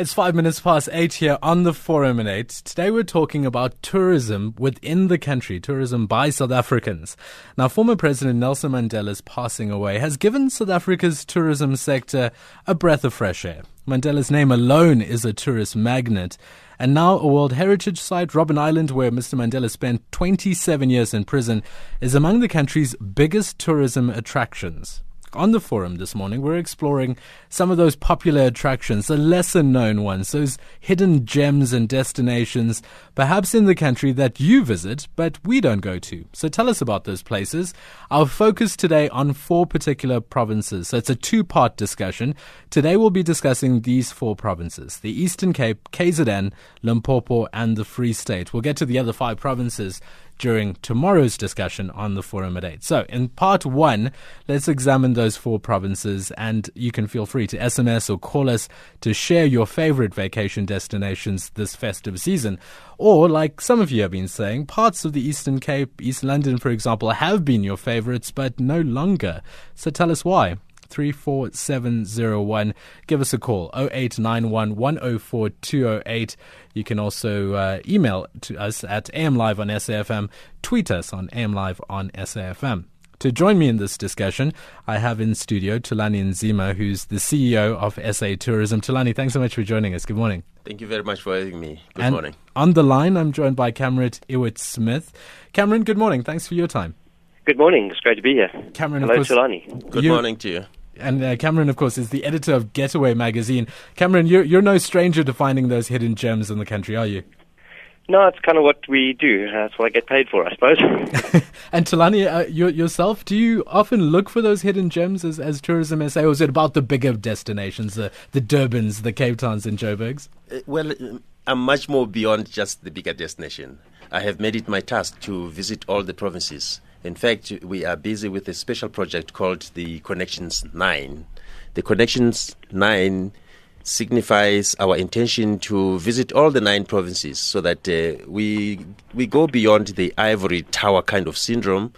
It's five minutes past eight here on the Forum at eight. Today we're talking about tourism within the country, tourism by South Africans. Now, former President Nelson Mandela's passing away has given South Africa's tourism sector a breath of fresh air. Mandela's name alone is a tourist magnet. And now a World Heritage Site, Robben Island, where Mr. Mandela spent 27 years in prison, is among the country's biggest tourism attractions. On the forum this morning, we're exploring some of those popular attractions, the lesser known ones, those hidden gems and destinations, perhaps in the country that you visit, but we don't go to. So tell us about those places. Our focus today on four particular provinces. So it's a two part discussion. Today we'll be discussing these four provinces the Eastern Cape, KZN, Limpopo, and the Free State. We'll get to the other five provinces during tomorrow's discussion on the forum at 8. So, in part one, let's examine those four provinces, and you can feel free to SMS or call us to share your favorite vacation destinations this festive season. Or, like some of you have been saying, parts of the Eastern Cape, East London, for example, have been your favorites, but no longer. So, tell us why. 34701. Give us a call 0891 104 208. You can also uh, email to us at amlive on SAFM, tweet us on amlive on SAFM. To join me in this discussion, I have in studio Thulani Nzima, who's the CEO of SA Tourism. Thulani, thanks so much for joining us. Good morning. Thank you very much for having me. Good and morning. On the line, I'm joined by Cameron Ewart Smith. Cameron, good morning. Thanks for your time. Good morning. It's great to be here. Cameron, Hello, of course, Thulani. Good you- morning to you. And uh, Cameron, of course, is the editor of Getaway magazine. Cameron, you're, you're no stranger to finding those hidden gems in the country, are you? No, it's kind of what we do. That's what I get paid for, I suppose. And Thulani, uh, you, yourself, do you often look for those hidden gems as, as tourism SA, or is it about the bigger destinations, the, the Durbans, the Cape Towns, and Joburgs? Uh, well, uh, I'm much more beyond just the bigger destination. I have made it my task to visit all the provinces. In fact, we are busy with a special project called the Connections 9. The Connections 9 signifies our intention to visit all the nine provinces so that uh, we we go beyond the ivory tower kind of syndrome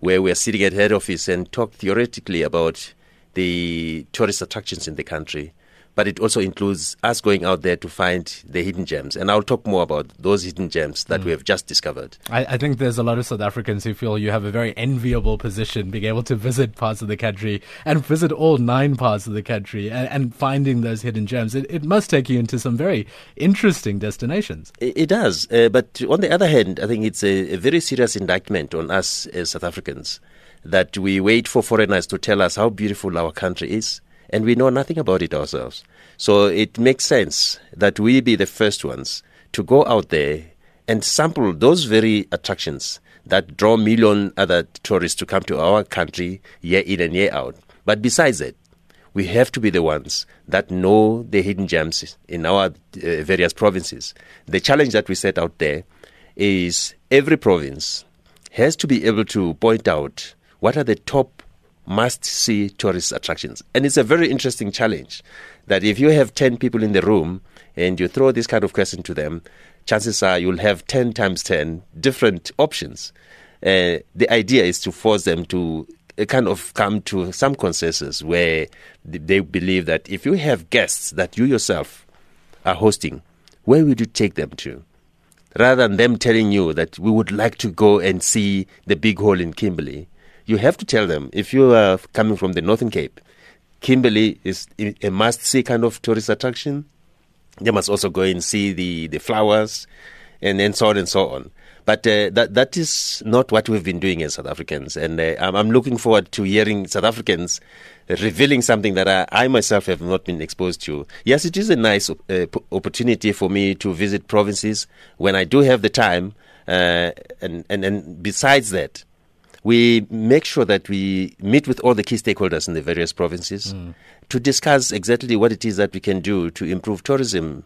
where we are sitting at head office and talk theoretically about the tourist attractions in the country but it also includes us going out there to find the hidden gems. And I'll talk more about those hidden gems that we have just discovered. I, I think there's a lot of South Africans who feel you have a very enviable position being able to visit parts of the country and visit all nine parts of the country and, and finding those hidden gems. It, it must take you into some very interesting destinations. It, it does. Uh, but on the other hand, I think it's a, a very serious indictment on us as South Africans that we wait for foreigners to tell us how beautiful our country is and we know nothing about it ourselves. So it makes sense that we be the first ones to go out there and sample those very attractions that draw million other tourists to come to our country year in and year out. But besides that, we have to be the ones that know the hidden gems in our uh, various provinces. The challenge that we set out there is every province has to be able to point out what are the top must see tourist attractions. And it's a very interesting challenge that if you have 10 people in the room and you throw this kind of question to them, chances are you'll have 10 times 10 different options. Uh, the idea is to force them to uh, kind of come to some consensus where they believe that if you have guests that you yourself are hosting, where would you take them to? Rather than them telling you that we would like to go and see the big hole in Kimberley, you have to tell them if you are coming from the Northern Cape, Kimberley is a must see kind of tourist attraction. They must also go and see the, the flowers and, and so on and so on. But uh, that that is not what we've been doing as South Africans, and uh, I'm, I'm looking forward to hearing South Africans revealing something that I, I myself have not been exposed to. Yes, it is a nice uh, opportunity for me to visit provinces when I do have the time, uh, and, and and besides that, we make sure that we meet with all the key stakeholders in the various provinces to discuss exactly what it is that we can do to improve tourism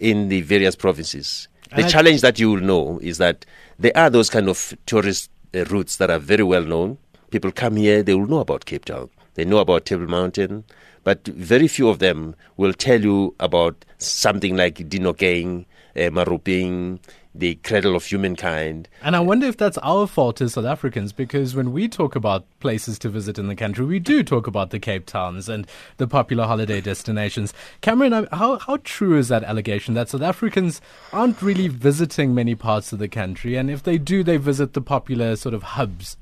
in the various provinces. The I- challenge that you will know is that there are those kind of tourist uh, routes that are very well known. People come here, they will know about Cape Town, they know about Table Mountain, but very few of them will tell you about something like Dinokeng, uh, Maropeng, the cradle of humankind. And I wonder if that's our fault as South Africans, because when we talk about places to visit in the country, we do talk about the Cape Towns and the popular holiday destinations. Cameron, how, how true is that allegation that South Africans aren't really visiting many parts of the country? And if they do, they visit the popular sort of hubs?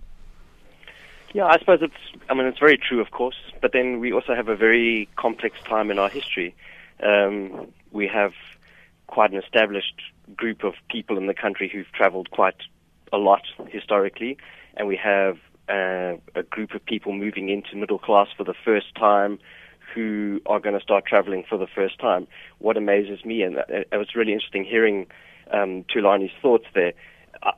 Yeah, I suppose it's, I mean, it's very true, of course, but then we also have a very complex time in our history. Um, we have quite an established group of people in the country who've traveled quite a lot historically, and we have uh, a group of people moving into middle class for the first time who are going to start traveling for the first time. What amazes me, and it was really interesting hearing um, Thulani's thoughts there.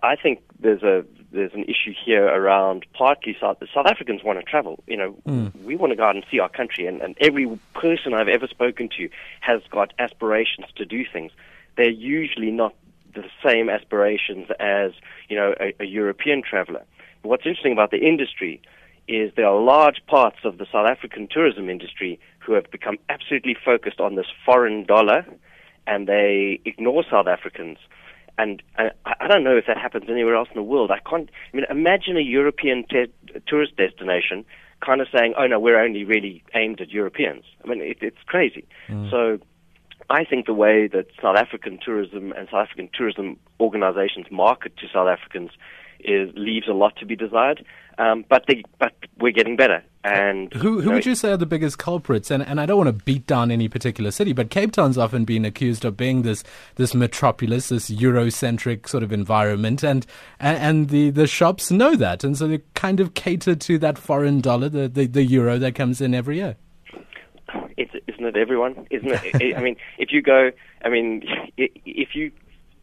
I think there's a there's an issue here around partly South, South Africans want to travel. You know, mm. we want to go out and see our country, and, and every person I've ever spoken to has got aspirations to do things. They're usually not the same aspirations as you know a, a European traveler. What's interesting about the industry is there are large parts of the South African tourism industry who have become absolutely focused on this foreign dollar, and they ignore South Africans. And I, I don't know if that happens anywhere else in the world. I can't. I mean, imagine a European te- tourist destination kind of saying, "Oh no, we're only really aimed at Europeans." I mean, it, it's crazy. Mm. So, I think the way that South African tourism and South African tourism organizations market to South Africans is leaves a lot to be desired. Um, but they, but we're getting better. And who who know, would you say are the biggest culprits? And and I don't want to beat down any particular city, but Cape Town's often been accused of being this this metropolis, this Eurocentric sort of environment, and and the, the shops know that, and so they kind of cater to that foreign dollar, the, the, the euro that comes in every year. Isn't it everyone? Isn't it? I mean, if you go, I mean, if you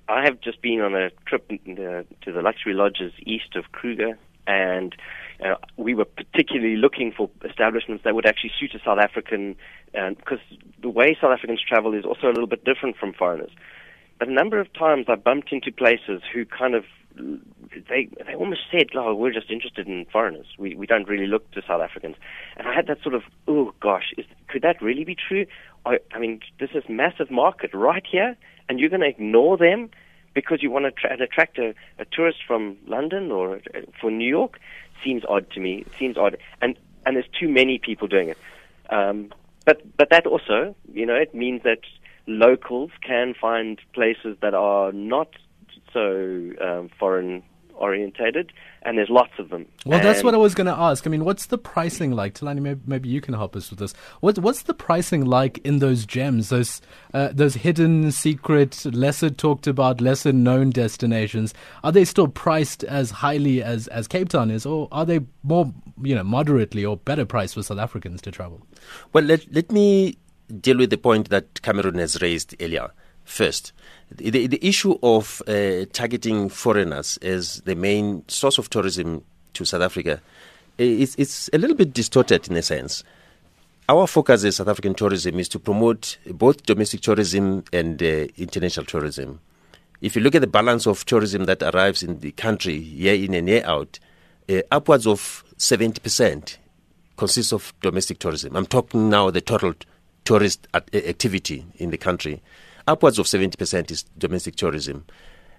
I have just been on a trip to the luxury lodges east of Kruger, and uh, we were particularly looking for establishments that would actually suit a South African, because uh, the way South Africans travel is also a little bit different from foreigners. But a number of times I bumped into places who kind of they they almost said, "Oh, we're just interested in foreigners. We we don't really look to South Africans." And I had that sort of, "Oh gosh, is, could that really be true?" I, I mean, this is massive market right here, and you're going to ignore them because you want to tra- attract a, a tourist from London or uh, for New York seems odd to me. It seems odd, and and there's too many people doing it. Um, but but that also, you know, it means that locals can find places that are not so um, foreign orientated, and there's lots of them. Well, and that's what I was going to ask. I mean, what's the pricing like? Thulani, maybe, maybe you can help us with this. What, what's the pricing like in those gems, those uh, those hidden, secret, lesser talked about, lesser known destinations? Are they still priced as highly as, as Cape Town is, or are they more, you know, moderately or better priced for South Africans to travel? Well, let, let me deal with the point that Cameron has raised earlier first. The, the issue of uh, targeting foreigners as the main source of tourism to South Africa is it's a little bit distorted in a sense. Our focus as South African tourism is to promote both domestic tourism and uh, international tourism. If you look at the balance of tourism that arrives in the country year in and year out, uh, upwards of 70% consists of domestic tourism. I'm talking now the total tourist activity in the country upwards of 70% is domestic tourism.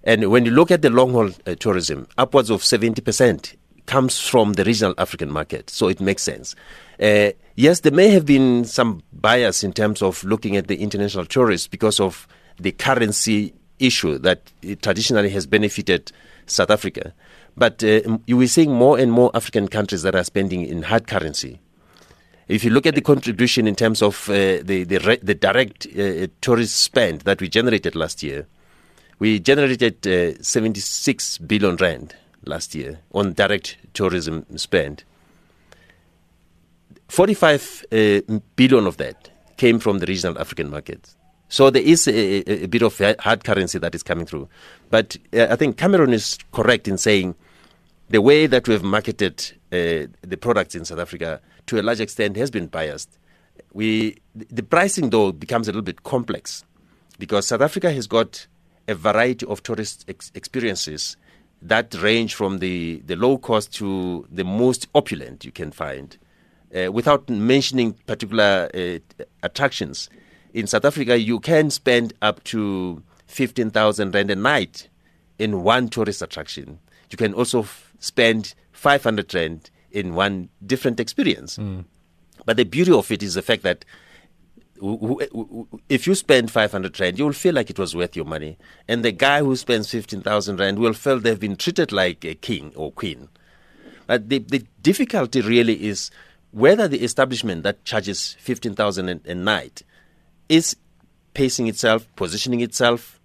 And when you look at the long haul uh, tourism, upwards of 70% comes from the regional African market. So it makes sense. Uh, yes, there may have been some bias in terms of looking at the international tourists because of the currency issue that traditionally has benefited South Africa. But uh, you are seeing more and more African countries that are spending in hard currency. If you look at the contribution in terms of uh, the, the, re- the direct uh, tourist spend that we generated last year, we generated uh, 76 billion rand last year on direct tourism spend. 45 uh, billion of that came from the regional African markets. So there is a, a, bit of hard currency that is coming through. But uh, I think Cameron is correct in saying the way that we've marketed uh, the products in South Africa to a large extent has been biased. We, the pricing, though, becomes a little bit complex because South Africa has got a variety of tourist ex- experiences that range from the, the low cost to the most opulent you can find. Uh, without mentioning particular uh, attractions, in South Africa, you can spend up to 15,000 rand a night in one tourist attraction, you can also spend 500 rand in one different experience. Mm. But the beauty of it is the fact that if you spend 500 rand, you will feel like it was worth your money. And the guy who spends 15,000 rand will feel they've been treated like a king or queen. But the, the difficulty really is whether the establishment that charges 15,000 a night is pacing itself, positioning itself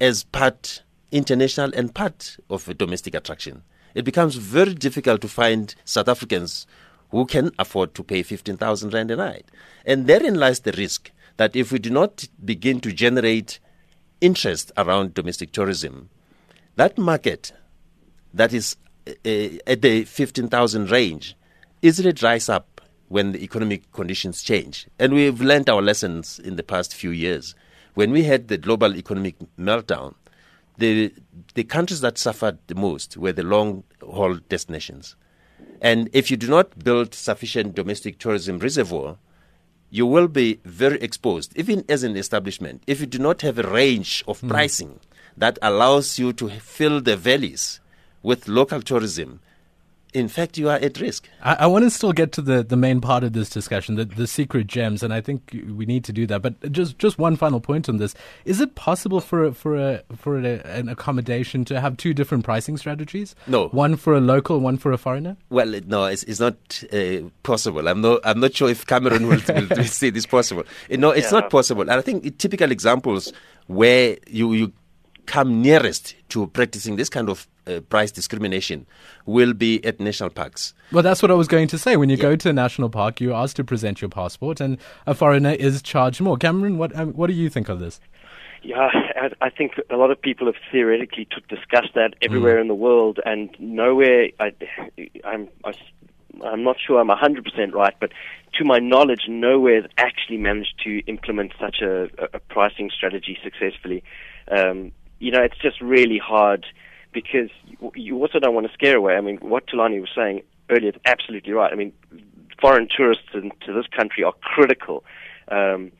as part international and part of a domestic attraction. It becomes very difficult to find South Africans who can afford to pay 15,000 rand a night. And therein lies the risk that if we do not begin to generate interest around domestic tourism, that market that is uh, at the 15,000 range easily dries up when the economic conditions change. And we've learned our lessons in the past few years. When we had the global economic meltdown, the, the countries that suffered the most were the long haul destinations. And if you do not build sufficient domestic tourism reservoir, you will be very exposed, even as an establishment, if you do not have a range of mm. pricing that allows you to fill the valleys with local tourism in fact, you are at risk. I, I, want to still get to the, the main part of this discussion, the, the secret gems, and I think we need to do that. But just just one final point on this: Is it possible for for a for a, an accommodation to have two different pricing strategies? No, one for a local, one for a foreigner. Well, no, it's, it's not uh, possible. I'm not I'm not sure if Cameron will, will, will say this possible. No, it's yeah. not possible. And I think typical examples where you you come nearest to practicing this kind of uh, price discrimination will be at national parks. Well, that's what I was going to say. When you yeah. go to a national park, you're asked to present your passport, and a foreigner is charged more. Cameron, what um, what do you think of this? Yeah, I, I think a lot of people have theoretically discussed that everywhere mm. in the world, and nowhere. I, I'm I, I'm not sure I'm 100% right, but to my knowledge, nowhere has actually managed to implement such a, a pricing strategy successfully. Um, you know, it's just really hard because you also don't want to scare away. I mean, what Thulani was saying earlier is absolutely right. I mean, foreign tourists into this country are critical. Um,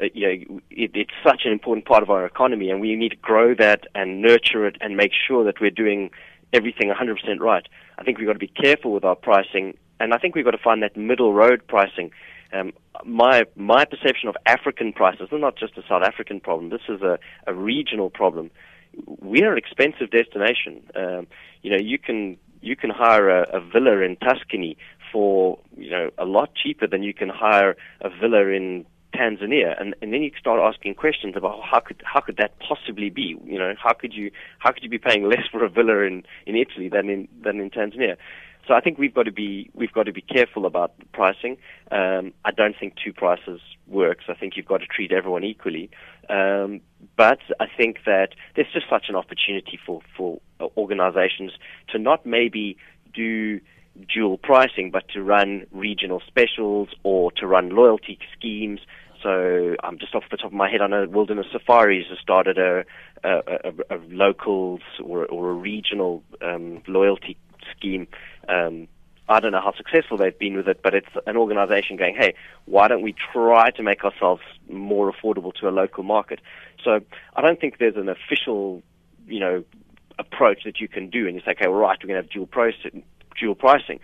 uh, you know, it, it's such an important part of our economy, and we need to grow that and nurture it and make sure that we're doing everything 100% right. I think we've got to be careful with our pricing, and I think we've got to find that middle road pricing. Um, my my perception of African prices is not just a South African problem. This is a, a regional problem. We are an expensive destination. Um, you know, you can you can hire a, a villa in Tuscany for you know a lot cheaper than you can hire a villa in Tanzania, and, and then you start asking questions about how could how could that possibly be? You know, how could you how could you be paying less for a villa in, in Italy than in than in Tanzania? So I think we've got to be we've got to be careful about pricing. Um, I don't think two prices works. I think you've got to treat everyone equally. Um, but I think that there's just such an opportunity for for organisations to not maybe do dual pricing, but to run regional specials or to run loyalty schemes. So I'm just off the top of my head, I know Wilderness Safaris has started a, a, a, a locals or, or a regional um, loyalty scheme. Um, I don't know how successful they've been with it, but it's an organization going, hey, why don't we try to make ourselves more affordable to a local market? So I don't think there's an official, you know, approach that you can do and you say, okay, well, right, we're going to have dual, pricing, dual pricing.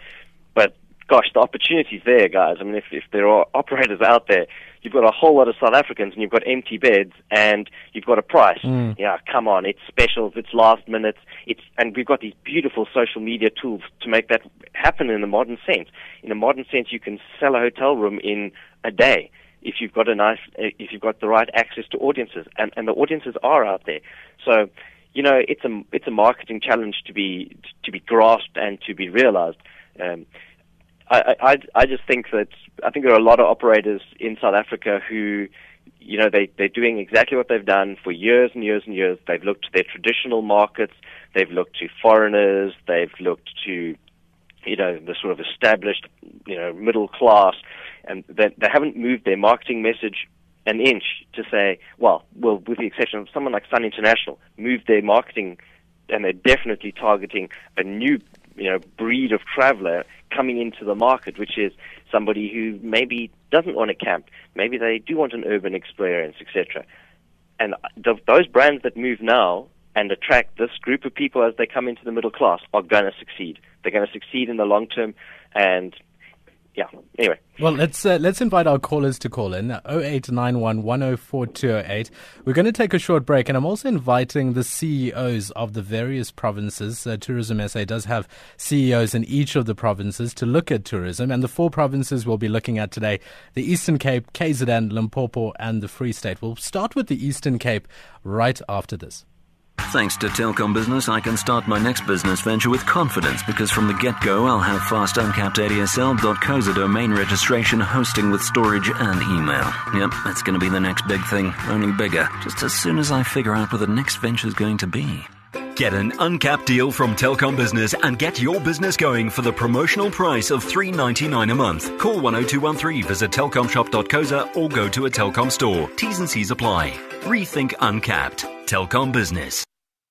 But gosh, the opportunity's there, guys. I mean, if, if there are operators out there you've got a whole lot of South Africans and you've got empty beds and you've got a price. Mm. Yeah, come on, it's specials, it's last minutes, it's and we've got these beautiful social media tools to make that happen in the modern sense. In a modern sense, you can sell a hotel room in a day if you've got a nice, if you've got the right access to audiences, and and the audiences are out there. So, you know, it's a it's a marketing challenge to be to be grasped and to be realized. Um, I, I, I just think that I think there are a lot of operators in South Africa who, you know, they they're doing exactly what they've done for years and years and years. They've looked to their traditional markets, they've looked to foreigners, they've looked to, you know, the sort of established, you know, middle class, and they, they haven't moved their marketing message an inch to say, well, well, with the exception of someone like Sun International, moved their marketing, and they're definitely targeting a new you know breed of traveler coming into the market, which is somebody who maybe doesn't want to camp, maybe they do want an urban experience, etc. And the, those brands that move now and attract this group of people as they come into the middle class are going to succeed. They're going to succeed in the long term, and yeah. Anyway. Well, let's uh, let's invite our callers to call in 0891 104208. We're going to take a short break, and I'm also inviting the CEOs of the various provinces. Uh, tourism SA does have CEOs in each of the provinces to look at tourism, and the four provinces we'll be looking at today: the Eastern Cape, KZN, Limpopo, and the Free State. We'll start with the Eastern Cape right after this. Thanks to Telkom Business, I can start my next business venture with confidence because from the get go, I'll have fast uncapped ADSL.co domain registration, hosting with storage and email. Yep, that's going to be the next big thing, only bigger, just as soon as I figure out what the next venture's going to be. Get an uncapped deal from Telkom Business and get your business going for the promotional price of $3.99 a month. Call 10213, visit telkomshop.coza or go to a Telkom store. T's and C's apply. Rethink Uncapped. Telkom Business.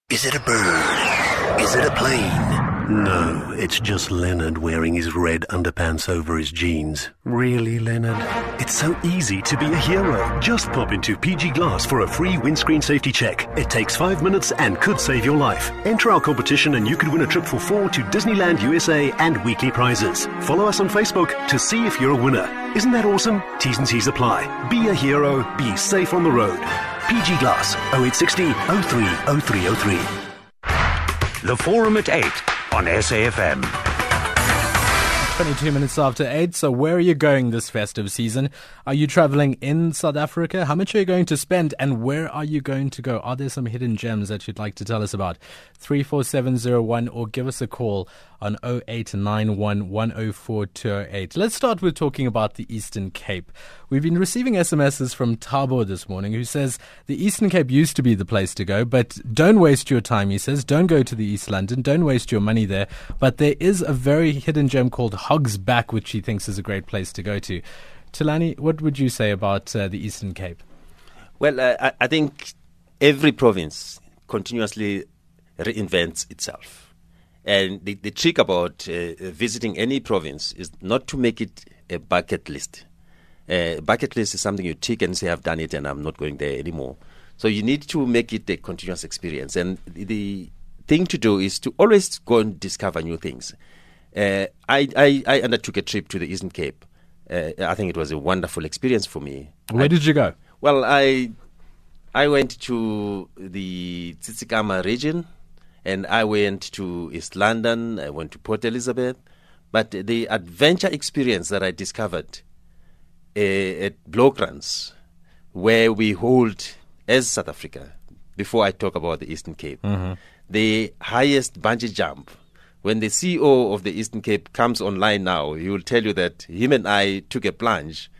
Is it a bird? Is it a plane? No, it's just Leonard wearing his red underpants over his jeans. Really, Leonard? It's so easy to be a hero. Just pop into PG Glass for a free windscreen safety check. It takes five minutes and could save your life. Enter our competition and you could win a trip for four to Disneyland USA and weekly prizes. Follow us on Facebook to see if you're a winner. Isn't that awesome? T's and C's apply. Be a hero, be safe on the road. PG Glass 0860 030303. The Forum at 8 on SAFM. 22 minutes after 8. So, where are you going this festive season? Are you traveling in South Africa? How much are you going to spend? And where are you going to go? Are there some hidden gems that you'd like to tell us about? 34701 or give us a call on 0891 Let's start with talking about the Eastern Cape. We've been receiving SMSs from Tabo this morning who says the Eastern Cape used to be the place to go, but don't waste your time, he says. Don't go to the East London. Don't waste your money there. But there is a very hidden gem called Hogsback, which he thinks is a great place to go to. Thulani, what would you say about uh, the Eastern Cape? Well, uh, I think every province continuously reinvents itself. And the, the trick about uh, visiting any province is not to make it a bucket list. Uh, bucket list is something you tick and say, I've done it and I'm not going there anymore. So you need to make it a continuous experience. And the thing to do is to always go and discover new things. Uh, I, I, I, undertook a trip to the Eastern Cape. Uh, I think it was a wonderful experience for me. Where I, did you go? Well, I I went to the Tsitsikamma region and I went to East London, I went to Port Elizabeth. But the adventure experience that I discovered uh, at Bloukrans, where we hold, as South Africa, before I talk about the Eastern Cape, mm-hmm. the highest bungee jump. When the CEO of the Eastern Cape comes online now, he will tell you that him and I took a plunge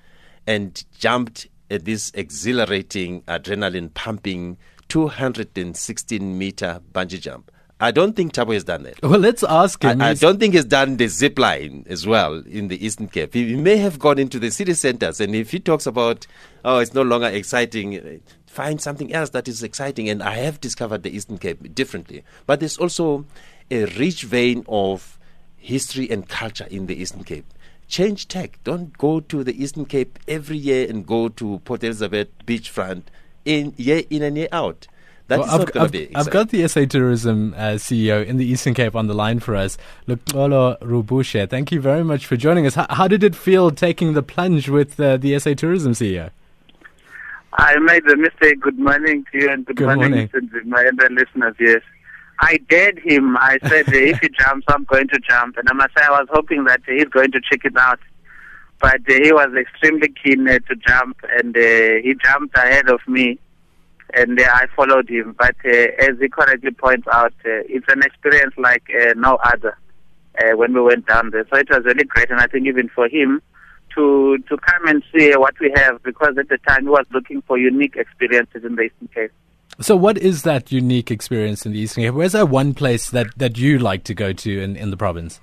and jumped at this exhilarating, adrenaline pumping 216 meter bungee jump. I don't think Tabo has done that. Well, let's ask him. I, I don't think he's done the zip line as well in the Eastern Cape. He, he may have gone into the city centers, and if he talks about, oh, it's no longer exciting, uh, find something else that is exciting. And I have discovered the Eastern Cape differently. But there's also a rich vein of history and culture in the Eastern Cape. Change tech. Don't go to the Eastern Cape every year and go to Port Elizabeth beachfront in year in and year out that well, I've, I've, I've, got the SA Tourism uh, CEO in the Eastern Cape on the line for us, Luxolo Rubushe. Thank you very much for joining us. How, how did it feel taking the plunge with uh, the SA Tourism CEO? I made the mistake. Good morning to you and good, good morning, morning. to my other listeners. Yes. I dared him. I said, if he jumps, I'm going to jump. And I must say, I was hoping that he's going to check it out. But uh, he was extremely keen uh, to jump, and uh, he jumped ahead of me and uh, I followed him. But uh, as he correctly points out, uh, it's an experience like no other when we went down there. So it was really great, and I think even for him to to come and see what we have, because at the time he was looking for unique experiences in the Eastern Cape. So, what is that unique experience in the Eastern Cape? Where's that one place that, that you like to go to in, in the province?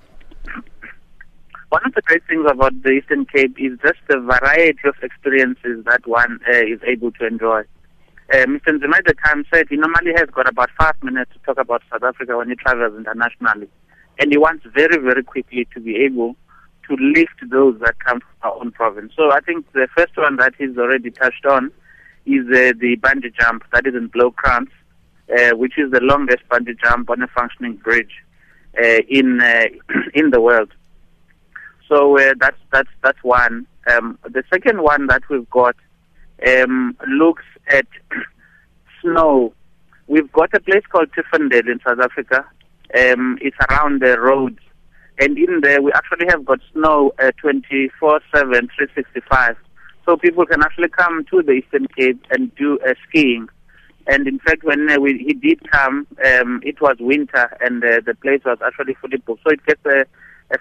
One of the great things about the Eastern Cape is just the variety of experiences that one uh, is able to enjoy. Mr. Nzima at the time said he normally has got about five minutes to talk about South Africa when he travels internationally. And he wants very, very quickly to be able to lift those that come from our own province. So I think the first one that he's already touched on is uh, the bungee jump that is in Bloukrans. uh, which is the longest bungee jump on a functioning bridge uh, in uh, in the world. So uh, that's that's that's one. Um, the second one that we've got um, looks at snow. We've got a place called Tiffindell in South Africa. Um, it's around the Rhodes, and in there we actually have got snow uh, 24/7, 365. So people can actually come to the Eastern Cape and do uh, skiing. And in fact, when uh, we, he did come, um, it was winter, and uh, the place was actually fully booked. So it gets uh,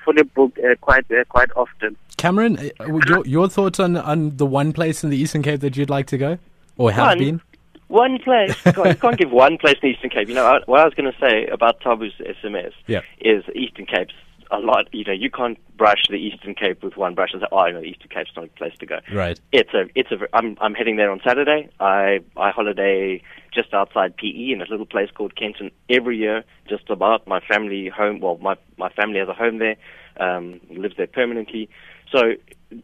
fully booked uh, quite uh, quite often. Cameron, uh, your, your thoughts on, on the one place in the Eastern Cape that you'd like to go or have one, been? One place. you can't give one place in the Eastern Cape. You know, what I was going to say about Tabu's SMS yeah. is Eastern Cape's a lot. You know, you can't brush the Eastern Cape with one brush and say, "Oh, know, the Eastern Cape's not a place to go." Right. It's a. It's a. I'm. I'm heading there on Saturday. I. I holiday just outside PE in a little place called Kenton every year. Just about my family home. Well, my my family has a home there. Um, lives there permanently. So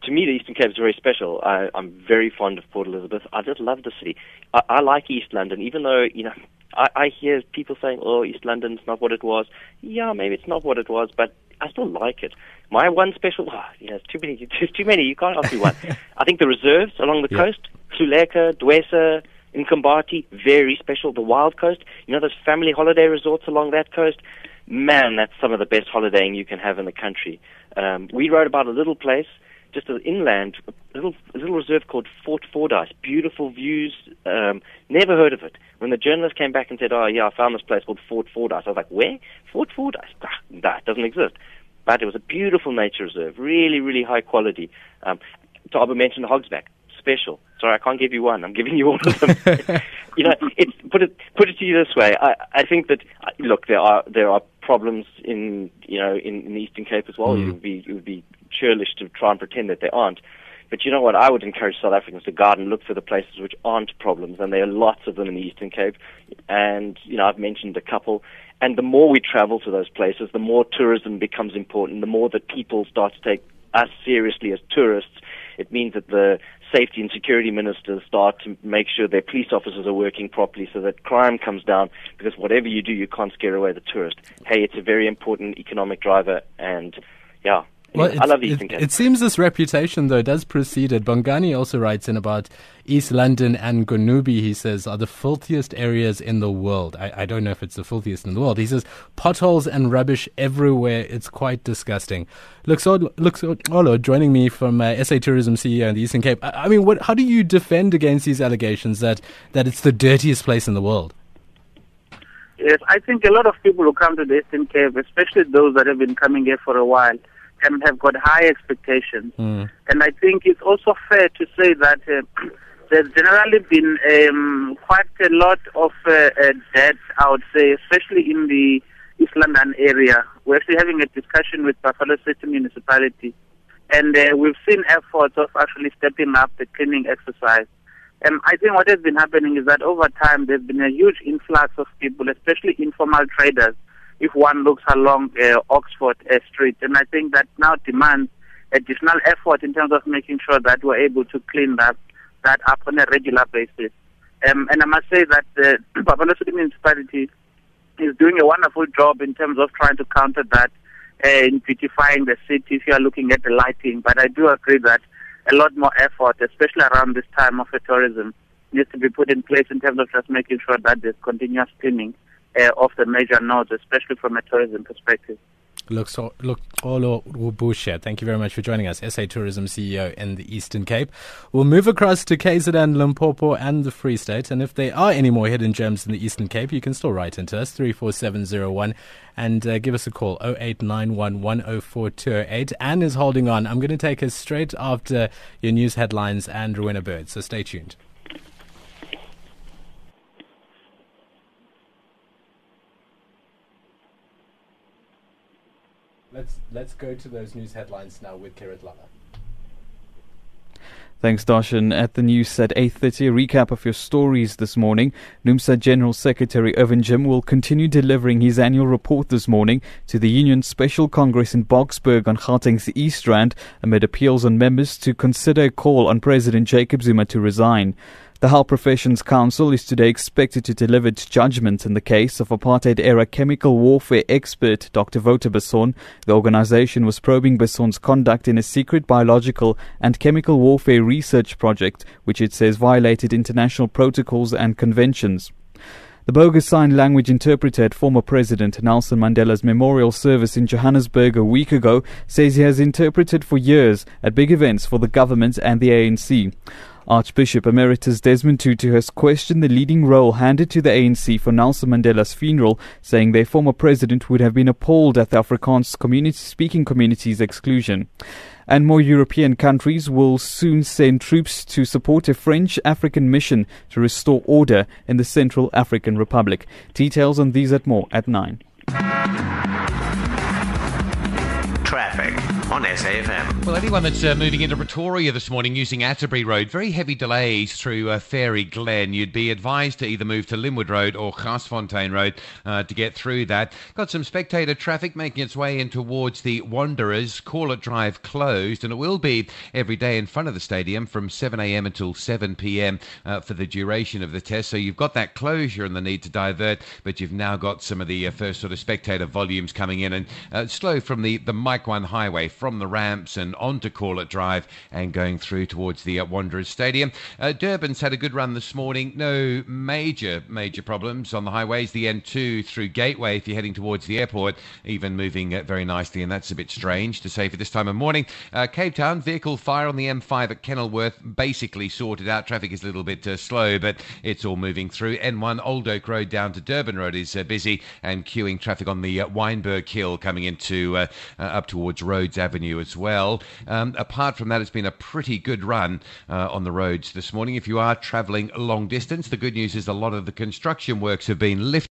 to me, the Eastern Cape is very special. I, I'm very fond of Port Elizabeth. I just love the city. I, I like East London, even though you know I, I hear people saying, "Oh, East London's not what it was." Yeah, maybe it's not what it was, but I still like it. My one special, oh, yeah, too many, too, too many. You can't ask me one. I think the reserves along the yeah. coast, Hluleka, Dwesa, Mkambati, very special. The Wild Coast, you know those family holiday resorts along that coast. Man, that's some of the best holidaying you can have in the country. Um, we wrote about a little place just an inland, a little a little reserve called Fort Fordyce. Beautiful views. Um, never heard of it. When the journalist came back and said, "Oh yeah, I found this place called Fort Fordyce," I was like, "Where? Fort Fordyce? That doesn't exist." But it was a beautiful nature reserve, really, really high quality. Um, Taba mentioned Hogsback, special. Sorry, I can't give you one. I'm giving you all of them. you know, it's put it put it to you this way. I, I think that look, there are there are problems in you know in, in the Eastern Cape as well. Mm. It would be it would be churlish to try and pretend that they aren't. But you know what? I would encourage South Africans to guard and look for the places which aren't problems, and there are lots of them in the Eastern Cape. And you know, I've mentioned a couple. And the more we travel to those places, the more tourism becomes important. The more that people start to take us seriously as tourists, it means that the safety and security ministers start to make sure their police officers are working properly so that crime comes down because whatever you do, you can't scare away the tourist. Hey, it's a very important economic driver and yeah, well, I love Eastern Cape. It seems this reputation, though, does precede it. Bongani also writes in about East London and Gonubie, he says, are the filthiest areas in the world. I, I don't know if it's the filthiest in the world. He says, potholes and rubbish everywhere. It's quite disgusting. Olo, joining me from uh, SA Tourism CEO in the Eastern Cape. I, I mean, what, how do you defend against these allegations that, that it's the dirtiest place in the world? Yes, I think a lot of people who come to the Eastern Cape, especially those that have been coming here for a while, and have got high expectations. Mm. And I think it's also fair to say that uh, there's generally been um, quite a lot of uh, uh, debt, I would say, especially in the East London area. We're actually having a discussion with Buffalo City Municipality, and uh, we've seen efforts of actually stepping up the cleaning exercise. And I think what has been happening is that over time there's been a huge influx of people, especially informal traders, if one looks along uh, Oxford uh, Street. And I think that now demands additional effort in terms of making sure that we're able to clean that, that up on a regular basis. Um, and I must say that the Buffalo City Municipality is doing a wonderful job in terms of trying to counter that uh, in beautifying the city if you are looking at the lighting. But I do agree that a lot more effort, especially around this time of tourism, needs to be put in place in terms of just making sure that there's continuous cleaning uh, of the major nodes, especially from a tourism perspective. Look, so, look, Olo Rubushe, thank you very much for joining us, SA Tourism CEO in the Eastern Cape. We'll move across to KZN, Limpopo, and the Free State. And if there are any more hidden gems in the Eastern Cape, you can still write into us, 34701, and uh, give us a call, 0891104208. Anne is holding on. I'm going to take us straight after your news headlines and Rowena Bird, so stay tuned. Let's let's go to those news headlines now with Kirit Lala. Thanks, Darshan. At the news at 8.30, a recap of your stories this morning. NUMSA General Secretary Irvin Jim will continue delivering his annual report this morning to the Union's Special Congress in Boksburg on Gauteng's East Rand amid appeals on members to consider a call on President Jacob Zuma to resign. The Health Professions Council is today expected to deliver its judgment in the case of apartheid era chemical warfare expert Dr. Wouter Basson. The organization was probing Basson's conduct in a secret biological and chemical warfare research project, which it says violated international protocols and conventions. The bogus sign language interpreter at former President Nelson Mandela's memorial service in Johannesburg a week ago says he has interpreted for years at big events for the government and the ANC. Archbishop Emeritus Desmond Tutu has questioned the leading role handed to the ANC for Nelson Mandela's funeral, saying their former president would have been appalled at the Afrikaans community speaking community's exclusion. And more European countries will soon send troops to support a French African mission to restore order in the Central African Republic. Details on these at more at 9. On SAFM. Well, anyone that's uh, moving into Pretoria this morning using Atterbury Road, very heavy delays through uh, Faerie Glen. You'd be advised to either move to Lynnwood Road or Garsfontein Road uh, to get through that. Got some spectator traffic making its way in towards the Wanderers. Corlett Drive closed, and it will be every day in front of the stadium from 7am until 7pm uh, for the duration of the test. So you've got that closure and the need to divert, but you've now got some of the uh, first sort of spectator volumes coming in and uh, slow from the, the Mike 1 highway from the ramps and onto Corlett Drive and going through towards the uh, Wanderers Stadium. Uh, Durban's had a good run this morning. No major, major problems on the highways. The N2 through Gateway, if you're heading towards the airport, even moving uh, very nicely, and that's a bit strange to say for this time of morning. Uh, Cape Town, vehicle fire on the M5 at Kenilworth, basically sorted out. Traffic is a little bit uh, slow, but it's all moving through. N1 Old Oak Road down to Durban Road is uh, busy and queuing traffic on the Wynberg Hill coming into up towards Rhodes Avenue as well. Um, apart from that, it's been a pretty good run uh, on the roads this morning. If you are travelling long distance, the good news is a lot of the construction works have been lifted.